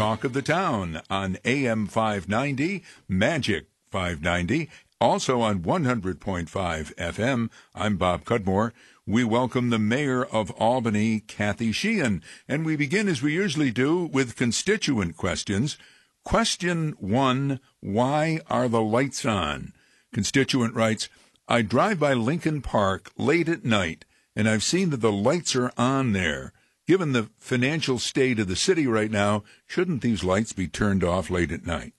talk of the town on AM 590, Magic 590, also on 100.5 FM. I'm Bob Cudmore. We welcome the mayor of Albany, Kathy Sheehan, and we begin as we usually do with constituent questions. Question one Why are the lights on? Constituent writes, I drive by Lincoln Park late at night, and I've seen that the lights are on there. Given the financial state of the city right now, shouldn't these lights be turned off late at night?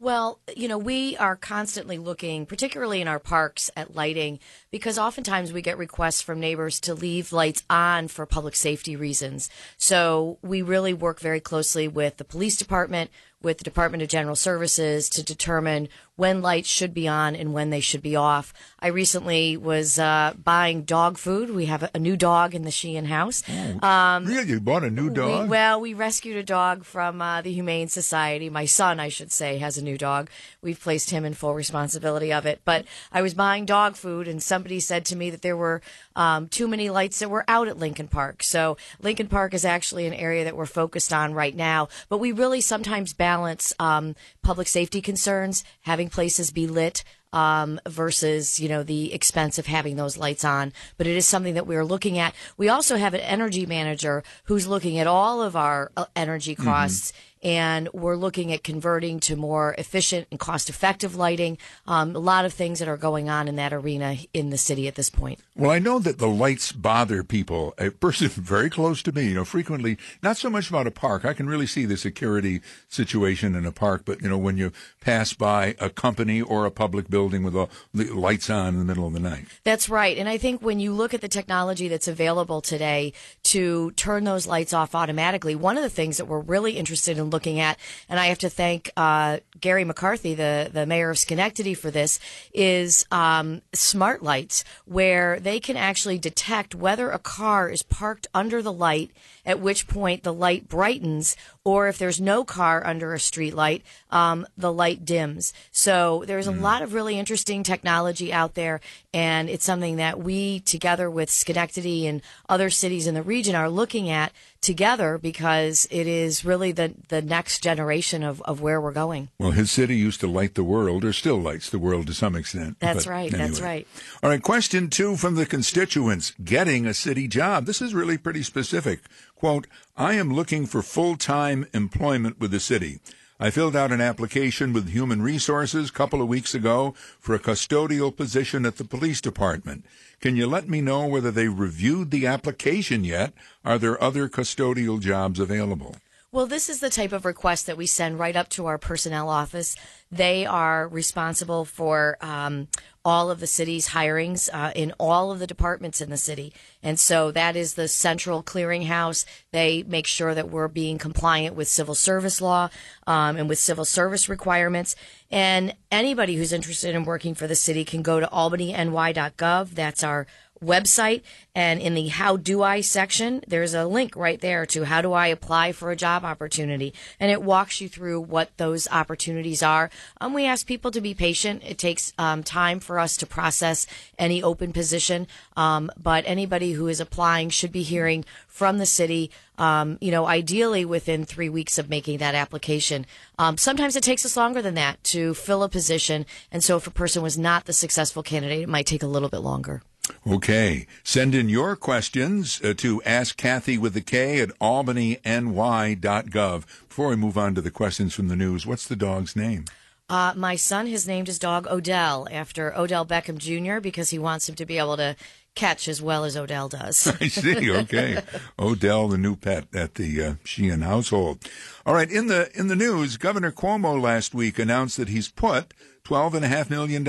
Well, you know, we are constantly looking, particularly in our parks, at lighting because oftentimes we get requests from neighbors to leave lights on for public safety reasons. So we really work very closely with the police department, with the Department of General Services to determine when lights should be on and when they should be off. I recently was uh, buying dog food. We have a, a, new dog in the Sheehan house. Oh, um, really? You bought a new dog? We, well, we rescued a dog from uh, the Humane Society. My son, I should say, has a new dog. We've placed him in full responsibility of it. But I was buying dog food, and somebody said to me that there were um, too many lights that were out at Lincoln Park. So Lincoln Park is actually an area that we're focused on right now. But we really sometimes balance um, public safety concerns, having places be lit um, versus you know the expense of having those lights on. But it is something that we're looking at. We also have an energy manager who's looking at all of our uh, energy mm-hmm. costs. Mm-hmm and we're looking at converting to more efficient and cost effective lighting. Um, a lot of things that are going on in that arena in the city at this point. Well, I know that the lights bother people. A person very close to me, you know, frequently, not so much about a park. I can really see the security situation in a park, but, you know, when you pass by a company or a public building with the lights on in the middle of the night. That's right. And I think when you look at the technology that's available today to turn those lights off automatically, one of the things that we're really interested in looking at, and I have to thank uh, Gary McCarthy, the the mayor of Schenectady, for this, is um, smart lights where they can actually detect whether a car is parked under the light, at which point the light brightens, or if there's no car under a street light, um, the light dims. So there's a mm. lot of really interesting technology out there, and it's something that we, together with Schenectady and other cities in the region, are looking at together because it is really the, the next generation of, of where we're going. Well, his city used to light the world, or still lights the world to some extent. That's right. Anyway. That's right. All right. Question two from the constituents getting a city job. This is really pretty specific. Quote, I am looking for full time employment with the city. I filled out an application with Human Resources a couple of weeks ago for a custodial position at the police department. Can you let me know whether they reviewed the application yet? Are there other custodial jobs available? Well, this is the type of request that we send right up to our personnel office. They are responsible for um, all of the city's hirings uh, in all of the departments in the city. And so that is the central clearinghouse. They make sure that we're being compliant with civil service law um, and with civil service requirements. And anybody who's interested in working for the city can go to albanyny.gov. That's our website and in the how do I section, there's a link right there to how do I apply for a job opportunity. And it walks you through what those opportunities are. Um, we ask people to be patient. It takes um, time for us to process any open position. Um, but anybody who is applying should be hearing from the city, um, you know, ideally within three weeks of making that application. Um, sometimes it takes us longer than that to fill a position. And so if a person was not the successful candidate, it might take a little bit longer. Okay. Send in your questions uh, to Ask Kathy with the K at albanyny.gov. Before we move on to the questions from the news, what's the dog's name? Uh, my son has named his dog Odell after Odell Beckham Jr. because he wants him to be able to catch as well as Odell does. I see. Okay, Odell, the new pet at the uh, Sheehan household. All right. In the in the news, Governor Cuomo last week announced that he's put $12.5 million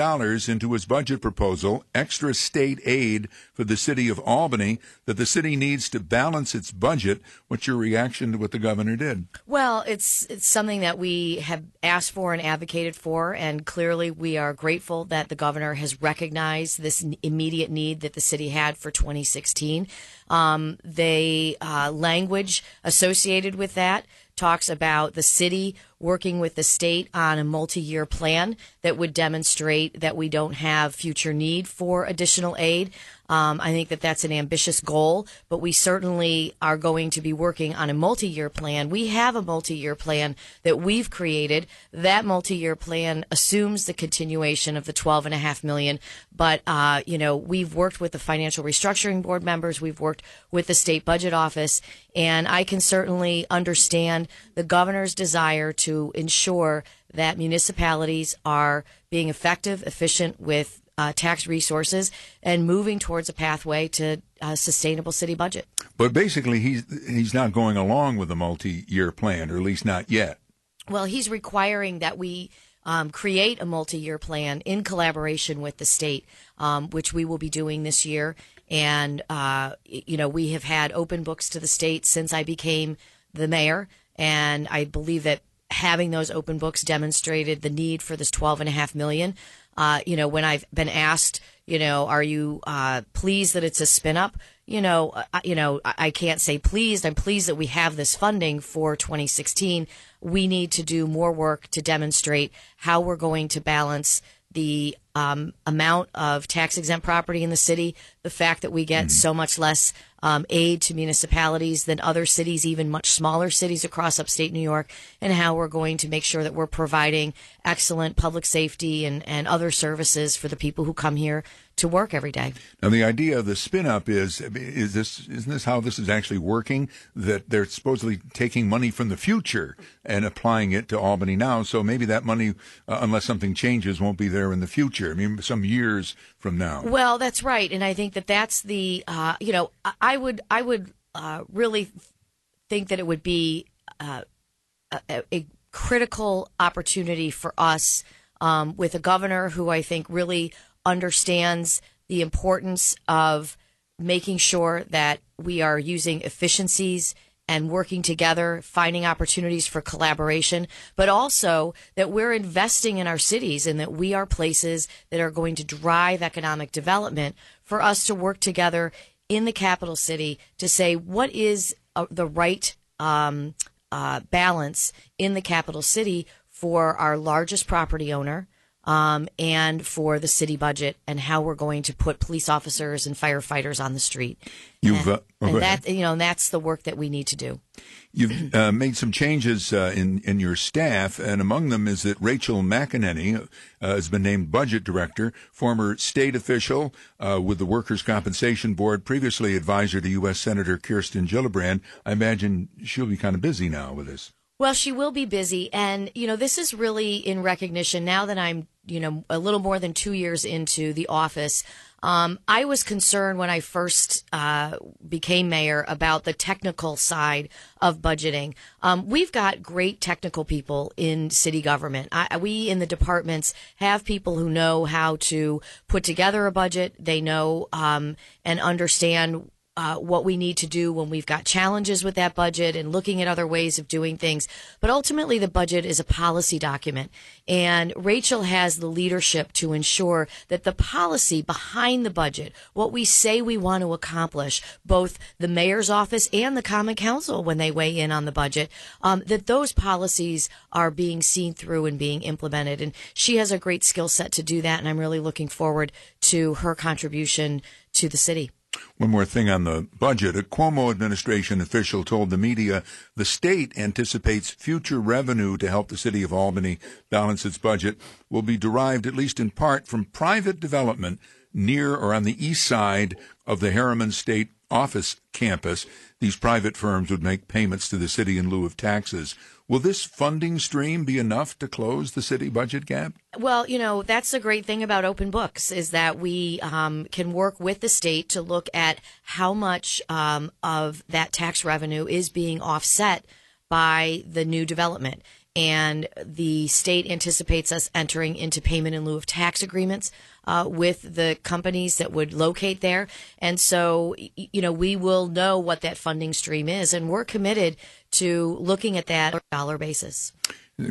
into his budget proposal, extra state aid for the city of Albany, that the city needs to balance its budget. What's your reaction to what the governor did? Well, it's, it's something that we have asked for and advocated for, and clearly we are grateful that the governor has recognized this immediate need that the city had for 2016. Um, the uh, language associated with that talks about the city working with the state on a multi-year plan that would demonstrate that we don't have future need for additional aid. Um, I think that that's an ambitious goal, but we certainly are going to be working on a multi-year plan. We have a multi-year plan that we've created. That multi-year plan assumes the continuation of the 12 and a half million, but, uh, you know, we've worked with the financial restructuring board members. We've worked with the state budget office and I can certainly understand the governor's desire to ensure that municipalities are being effective, efficient with uh, tax resources and moving towards a pathway to a sustainable city budget. But basically, he's he's not going along with a multi-year plan, or at least not yet. Well, he's requiring that we um, create a multi-year plan in collaboration with the state, um, which we will be doing this year. And uh, you know, we have had open books to the state since I became the mayor, and I believe that having those open books demonstrated the need for this 12 and a half million uh, you know, when I've been asked, you know, are you uh, pleased that it's a spin up? You know, uh, you know, I can't say pleased. I'm pleased that we have this funding for 2016. We need to do more work to demonstrate how we're going to balance the um, amount of tax exempt property in the city, the fact that we get mm-hmm. so much less um, aid to municipalities than other cities, even much smaller cities across upstate New York, and how we're going to make sure that we're providing excellent public safety and, and other services for the people who come here to work every day. Now, the idea of the spin up is is this isn't this how this is actually working? That they're supposedly taking money from the future and applying it to Albany now. So maybe that money, uh, unless something changes, won't be there in the future. I mean, some years from now. Well, that's right, and I think that that's the uh, you know I would I would uh, really think that it would be uh, a, a, critical opportunity for us um, with a governor who I think really understands the importance of making sure that we are using efficiencies and working together, finding opportunities for collaboration, but also that we're investing in our cities and that we are places that are going to drive economic development for us to work together in the capital city to say what is uh, the right um, uh, balance in the capital city for our largest property owner um, and for the city budget and how we're going to put police officers and firefighters on the street. You've and, uh, oh, and that you know that's the work that we need to do. You've uh, made some changes uh, in in your staff, and among them is that Rachel McEneny uh, has been named budget director, former state official uh, with the Workers' Compensation Board, previously advisor to U.S. Senator Kirsten Gillibrand. I imagine she'll be kind of busy now with this. Well, she will be busy. And, you know, this is really in recognition now that I'm, you know, a little more than two years into the office. Um, I was concerned when I first uh, became mayor about the technical side of budgeting. Um, we've got great technical people in city government. I, we in the departments have people who know how to put together a budget. They know um, and understand uh, what we need to do when we've got challenges with that budget and looking at other ways of doing things. But ultimately, the budget is a policy document. And Rachel has the leadership to ensure that the policy behind the budget, what we say we want to accomplish, both the mayor's office and the common council when they weigh in on the budget, um, that those policies are being seen through and being implemented. And she has a great skill set to do that. And I'm really looking forward to her contribution to the city. One more thing on the budget. A Cuomo administration official told the media the state anticipates future revenue to help the city of Albany balance its budget will be derived at least in part from private development near or on the east side of the Harriman State Office campus. These private firms would make payments to the city in lieu of taxes. Will this funding stream be enough to close the city budget gap? Well, you know, that's the great thing about open books is that we um, can work with the state to look at how much um, of that tax revenue is being offset by the new development and the state anticipates us entering into payment in lieu of tax agreements uh, with the companies that would locate there. And so, you know, we will know what that funding stream is, and we're committed to looking at that on a dollar basis.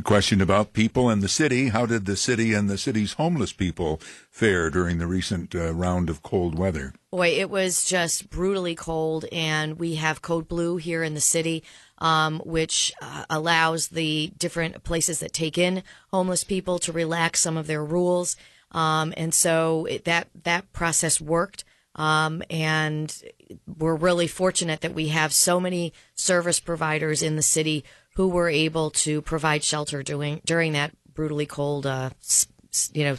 Question about people and the city. How did the city and the city's homeless people fare during the recent uh, round of cold weather? Boy, it was just brutally cold, and we have code blue here in the city. Um, which uh, allows the different places that take in homeless people to relax some of their rules. Um, and so it, that that process worked. Um, and we're really fortunate that we have so many service providers in the city who were able to provide shelter during during that brutally cold, uh, you know,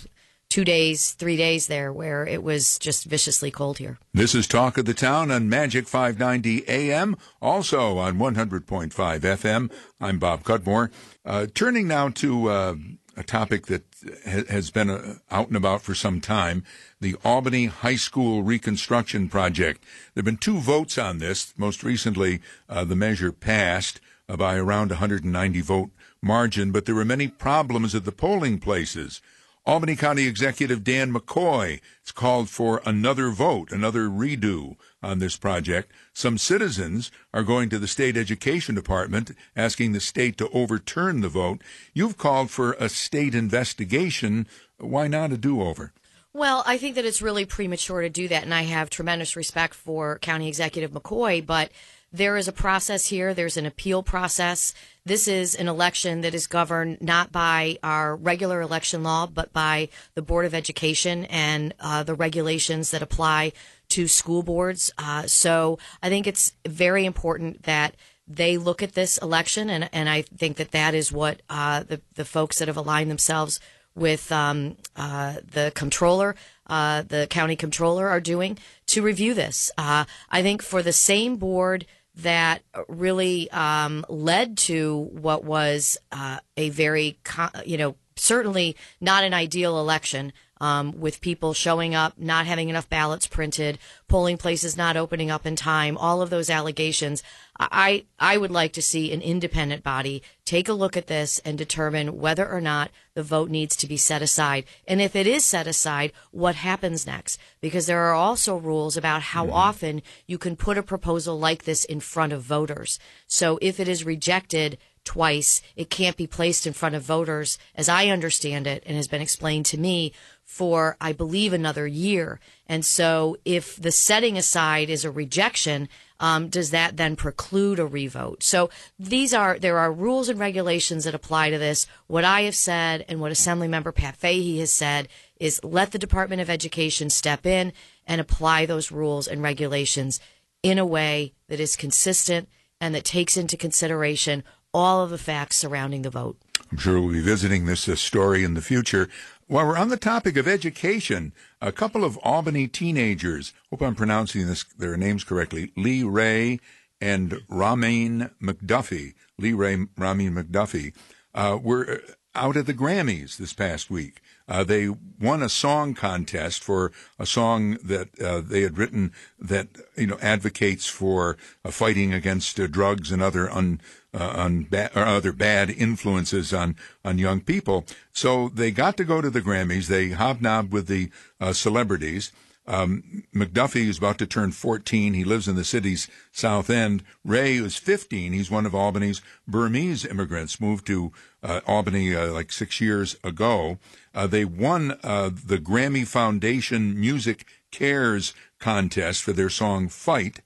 two days, three days there where it was just viciously cold here. This is Talk of the Town on Magic 590 AM, also on 100.5 FM. I'm Bob Cudmore. Uh, turning now to uh, a topic that ha- has been uh, out and about for some time the Albany High School Reconstruction Project. There have been two votes on this. Most recently, uh, the measure passed uh, by around 190 vote margin, but there were many problems at the polling places. Albany County Executive Dan McCoy has called for another vote, another redo on this project. Some citizens are going to the state education department asking the state to overturn the vote. You've called for a state investigation. Why not a do over? Well, I think that it's really premature to do that, and I have tremendous respect for County Executive McCoy, but there is a process here. There's an appeal process. This is an election that is governed not by our regular election law, but by the Board of Education and uh, the regulations that apply to school boards. Uh, so I think it's very important that they look at this election, and, and I think that that is what uh, the, the folks that have aligned themselves with um, uh, the comptroller, uh, the county comptroller, are doing to review this. Uh, I think for the same board that really um, led to what was uh, a very, you know, certainly not an ideal election um, with people showing up, not having enough ballots printed, polling places not opening up in time, all of those allegations. I, I would like to see an independent body take a look at this and determine whether or not the vote needs to be set aside. And if it is set aside, what happens next? Because there are also rules about how mm-hmm. often you can put a proposal like this in front of voters. So if it is rejected, twice. It can't be placed in front of voters, as I understand it, and has been explained to me for, I believe, another year. And so if the setting aside is a rejection, um, does that then preclude a revote? So these are, there are rules and regulations that apply to this. What I have said and what Assemblymember Pat Fahy has said is let the Department of Education step in and apply those rules and regulations in a way that is consistent and that takes into consideration all of the facts surrounding the vote. I'm sure we'll be visiting this uh, story in the future. While we're on the topic of education, a couple of Albany teenagers, hope I'm pronouncing this, their names correctly, Lee Ray and Ramin McDuffie, Lee Ray, Ramin McDuffie, uh, were out at the Grammys this past week. Uh, they won a song contest for a song that uh, they had written that you know advocates for uh, fighting against uh, drugs and other un, on uh, ba- or other bad influences on on young people. So they got to go to the Grammys. They hobnobbed with the uh, celebrities. Um, McDuffie is about to turn 14. He lives in the city's south end. Ray is 15. He's one of Albany's Burmese immigrants, moved to uh, Albany uh, like six years ago. Uh, they won uh, the Grammy Foundation Music Cares contest for their song Fight.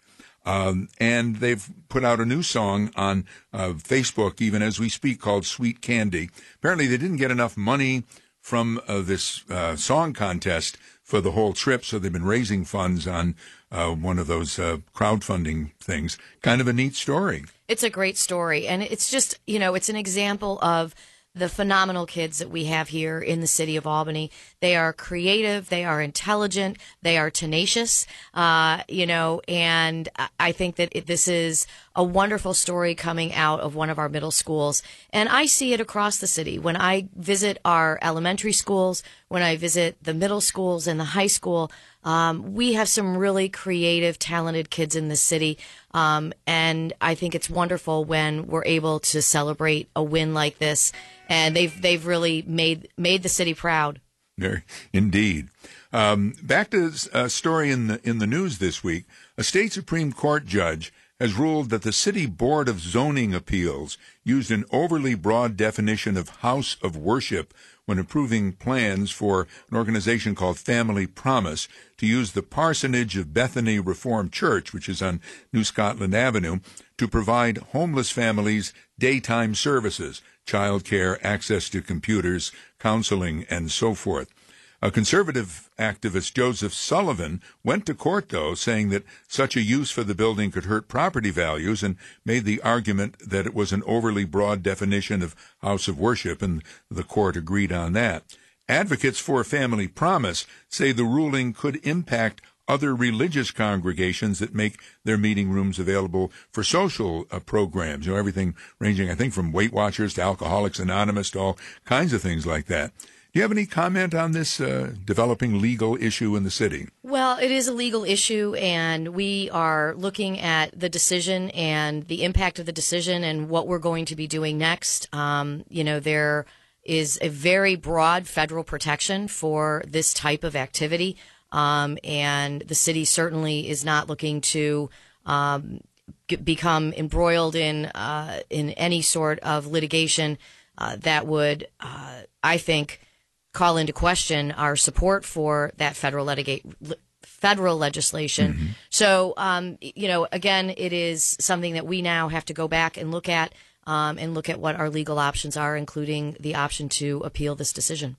Um, and they've put out a new song on uh, Facebook, even as we speak, called Sweet Candy. Apparently, they didn't get enough money from uh, this uh, song contest for the whole trip, so they've been raising funds on uh, one of those uh, crowdfunding things. Kind of a neat story. It's a great story, and it's just you know it's an example of the phenomenal kids that we have here in the city of Albany. They are creative, they are intelligent, they are tenacious, uh, you know, and I think that it, this is a wonderful story coming out of one of our middle schools. And I see it across the city. When I visit our elementary schools, when I visit the middle schools and the high school, um, we have some really creative, talented kids in the city. Um, and I think it's wonderful when we're able to celebrate a win like this. And they've, they've really made, made the city proud. There, indeed. Um, back to a story in the, in the news this week. A state Supreme Court judge has ruled that the City Board of Zoning Appeals used an overly broad definition of house of worship when approving plans for an organization called Family Promise to use the parsonage of Bethany Reformed Church, which is on New Scotland Avenue, to provide homeless families daytime services, child care, access to computers, counseling, and so forth. A conservative activist, Joseph Sullivan, went to court, though, saying that such a use for the building could hurt property values and made the argument that it was an overly broad definition of house of worship, and the court agreed on that. Advocates for Family Promise say the ruling could impact other religious congregations that make their meeting rooms available for social uh, programs. You know, everything ranging, I think, from Weight Watchers to Alcoholics Anonymous to all kinds of things like that. Do you have any comment on this uh, developing legal issue in the city? Well, it is a legal issue, and we are looking at the decision and the impact of the decision and what we're going to be doing next. Um, you know, there is a very broad federal protection for this type of activity, um, and the city certainly is not looking to. Um, become embroiled in uh, in any sort of litigation uh, that would, uh, I think, call into question our support for that federal litigate federal legislation. Mm-hmm. So, um, you know, again, it is something that we now have to go back and look at um, and look at what our legal options are, including the option to appeal this decision.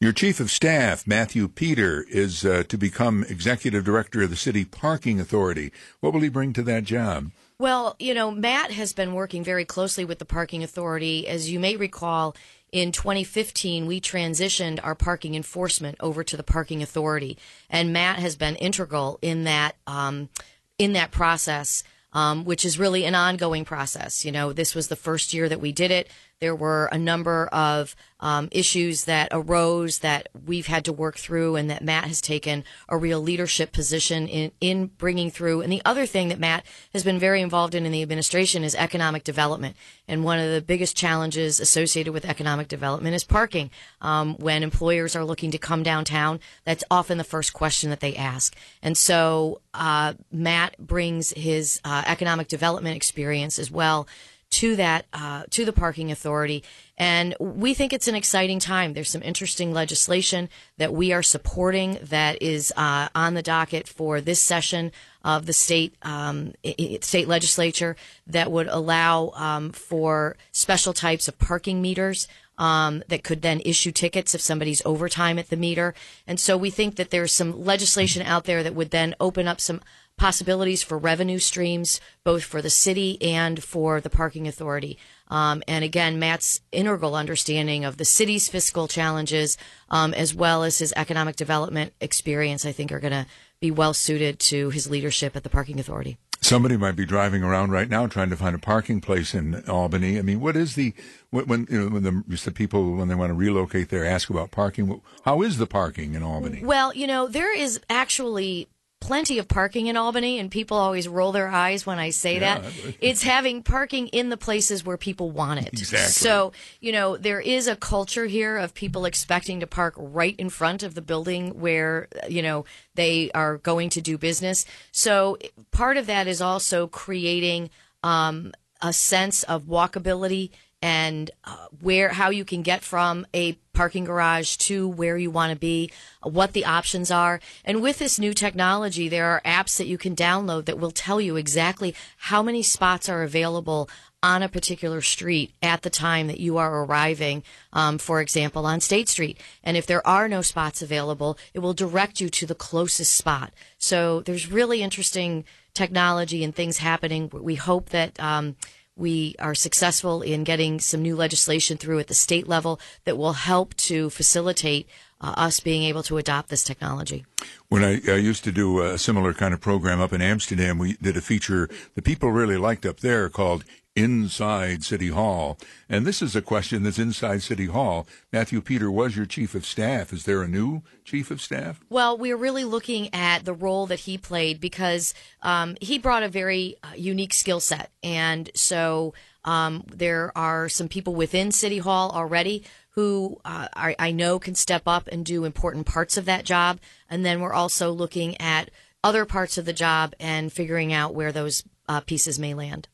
Your chief of staff, Matthew Peter, is uh, to become executive director of the city parking authority. What will he bring to that job? Well, you know, Matt has been working very closely with the parking authority. As you may recall, in 2015, we transitioned our parking enforcement over to the parking authority, and Matt has been integral in that um, in that process, um, which is really an ongoing process. You know, this was the first year that we did it. There were a number of um, issues that arose that we've had to work through, and that Matt has taken a real leadership position in, in bringing through. And the other thing that Matt has been very involved in in the administration is economic development. And one of the biggest challenges associated with economic development is parking. Um, when employers are looking to come downtown, that's often the first question that they ask. And so uh, Matt brings his uh, economic development experience as well to that uh, to the parking authority and we think it's an exciting time there's some interesting legislation that we are supporting that is uh, on the docket for this session of the state um, state legislature that would allow um, for special types of parking meters um, that could then issue tickets if somebody's overtime at the meter. And so we think that there's some legislation out there that would then open up some possibilities for revenue streams, both for the city and for the parking authority. Um, and again, Matt's integral understanding of the city's fiscal challenges, um, as well as his economic development experience, I think are going to be well suited to his leadership at the parking authority. Somebody might be driving around right now trying to find a parking place in Albany. I mean, what is the when you know when the, the people when they want to relocate there ask about parking? How is the parking in Albany? Well, you know, there is actually plenty of parking in Albany, and people always roll their eyes when I say yeah. that. It's having parking in the places where people want it. Exactly. So, you know, there is a culture here of people expecting to park right in front of the building where, you know, they are going to do business. So, part of that is also creating um, a sense of walkability and uh, where how you can get from a parking garage to where you want to be, what the options are. And with this new technology, there are apps that you can download that will tell you exactly how many spots are available on a particular street at the time that you are arriving, um, for example, on State Street. And if there are no spots available, it will direct you to the closest spot. So there's really interesting technology and things happening. We hope that. Um, we are successful in getting some new legislation through at the state level that will help to facilitate uh, us being able to adopt this technology. When I, I, used to do a similar kind of program up in Amsterdam, we did a feature that people really liked up there called inside City Hall. And this is a question that's inside City Hall. Matthew Peter was your chief of staff. Is there a new chief of staff? Well, we're really looking at the role that he played because um, he brought a very uh, unique skill set. And so um, there are some people within City Hall already who uh, I, I know can step up and do important parts of that job. And then we're also looking at other parts of the job and figuring out where those uh, pieces may land.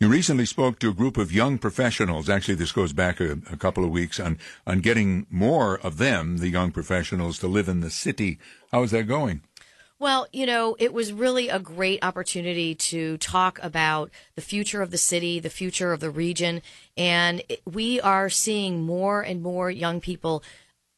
You recently spoke to a group of young professionals. Actually, this goes back a, a, couple of weeks on, on getting more of them, the young professionals, to live in the city. How is that going? Well, you know, it was really a great opportunity to talk about the future of the city, the future of the region. And we are seeing more and more young people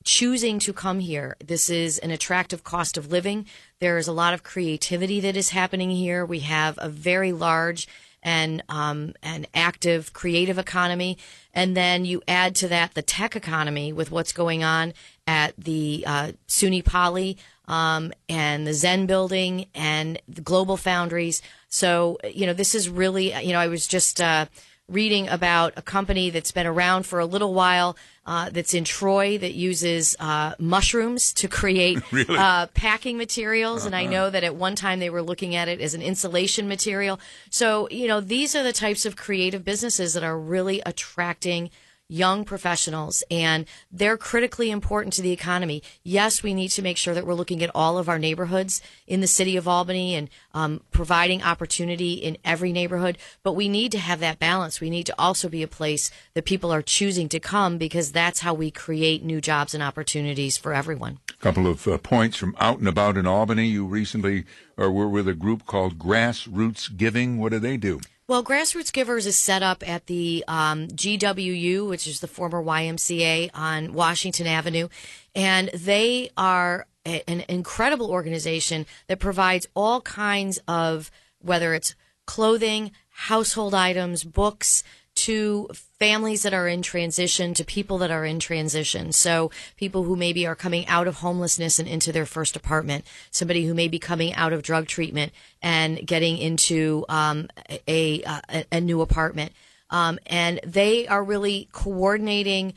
choosing to come here. This is an attractive cost of living. There is a lot of creativity that is happening here. We have a very large and um, an active creative economy. And then you add to that the tech economy with what's going on at the uh, SUNY Poly um, and the Zen building and the Global Foundries. So, you know, this is really, you know, I was just uh, reading about a company that's been around for a little while uh, that's in Troy that uses uh, mushrooms to create really? uh, packing materials. Uh-huh. And I uh-huh. know that at one time they were looking at it as an insulation material. So, you know, these are the types of creative businesses that are really attracting young professionals and they're critically important to the economy. Yes, we need to make sure that we're looking at all of our neighborhoods in the city of Albany and um, providing opportunity in every neighborhood, but we need to have that balance. We need to also be a place that people are choosing to come because that's how we create new jobs and opportunities for everyone. A couple of uh, points from out and about in Albany. You recently or were with a group called Grassroots Giving. What do they do? Well, Grassroots Givers is set up at the um, GWU, which is the former YMCA on Washington Avenue, and they are a, an incredible organization that provides all kinds of whether it's clothing, household items, books, to families that are in transition, to people that are in transition. So people who maybe are coming out of homelessness and into their first apartment, somebody who may be coming out of drug treatment and getting into um, a, a, a new apartment. Um, and they are really coordinating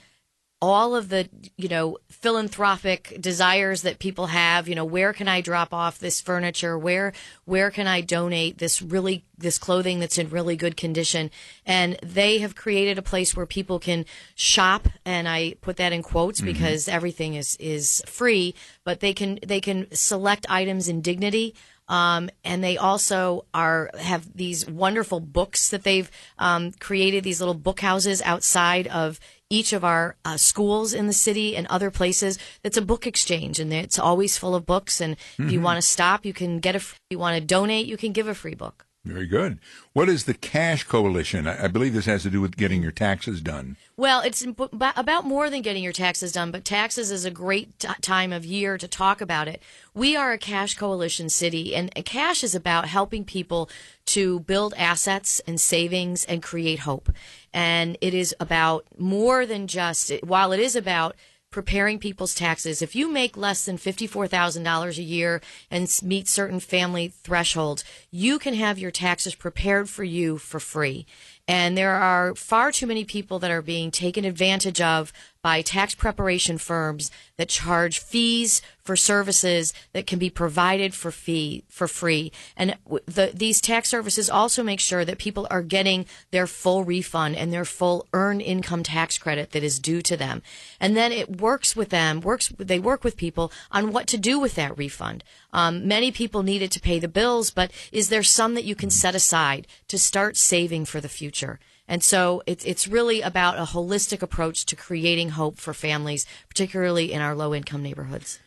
all of the you know philanthropic desires that people have you know where can i drop off this furniture where where can i donate this really this clothing that's in really good condition and they have created a place where people can shop and i put that in quotes mm-hmm. because everything is is free but they can they can select items in dignity um, and they also are have these wonderful books that they've um, created these little book houses outside of each of our uh, schools in the city and other places. It's a book exchange and it's always full of books and mm-hmm. if you mm-hmm. want to stop you can get a if you want to donate you can give a free book very good. What is the Cash Coalition? I believe this has to do with getting your taxes done. Well, it's about more than getting your taxes done, but taxes is a great t- time of year to talk about it. We are a Cash Coalition city, and Cash is about helping people to build assets and savings and create hope. And it is about more than just, while it is about preparing people's taxes. If you make less than $54,000 a year and meet certain family thresholds, you can have your taxes prepared for you for free. And there are far too many people that are being taken advantage of by tax preparation firms that charge fees for services that can be provided for fee for free. And the, these tax services also make sure that people are getting their full refund and their full earned income tax credit that is due to them. And then it works with them, works they work with people on what to do with that refund. Um, many people need it to pay the bills, but is there some that you can set aside to start saving for the future? And so it's it's really about a holistic approach to creating hope for families, particularly in our low income neighborhoods.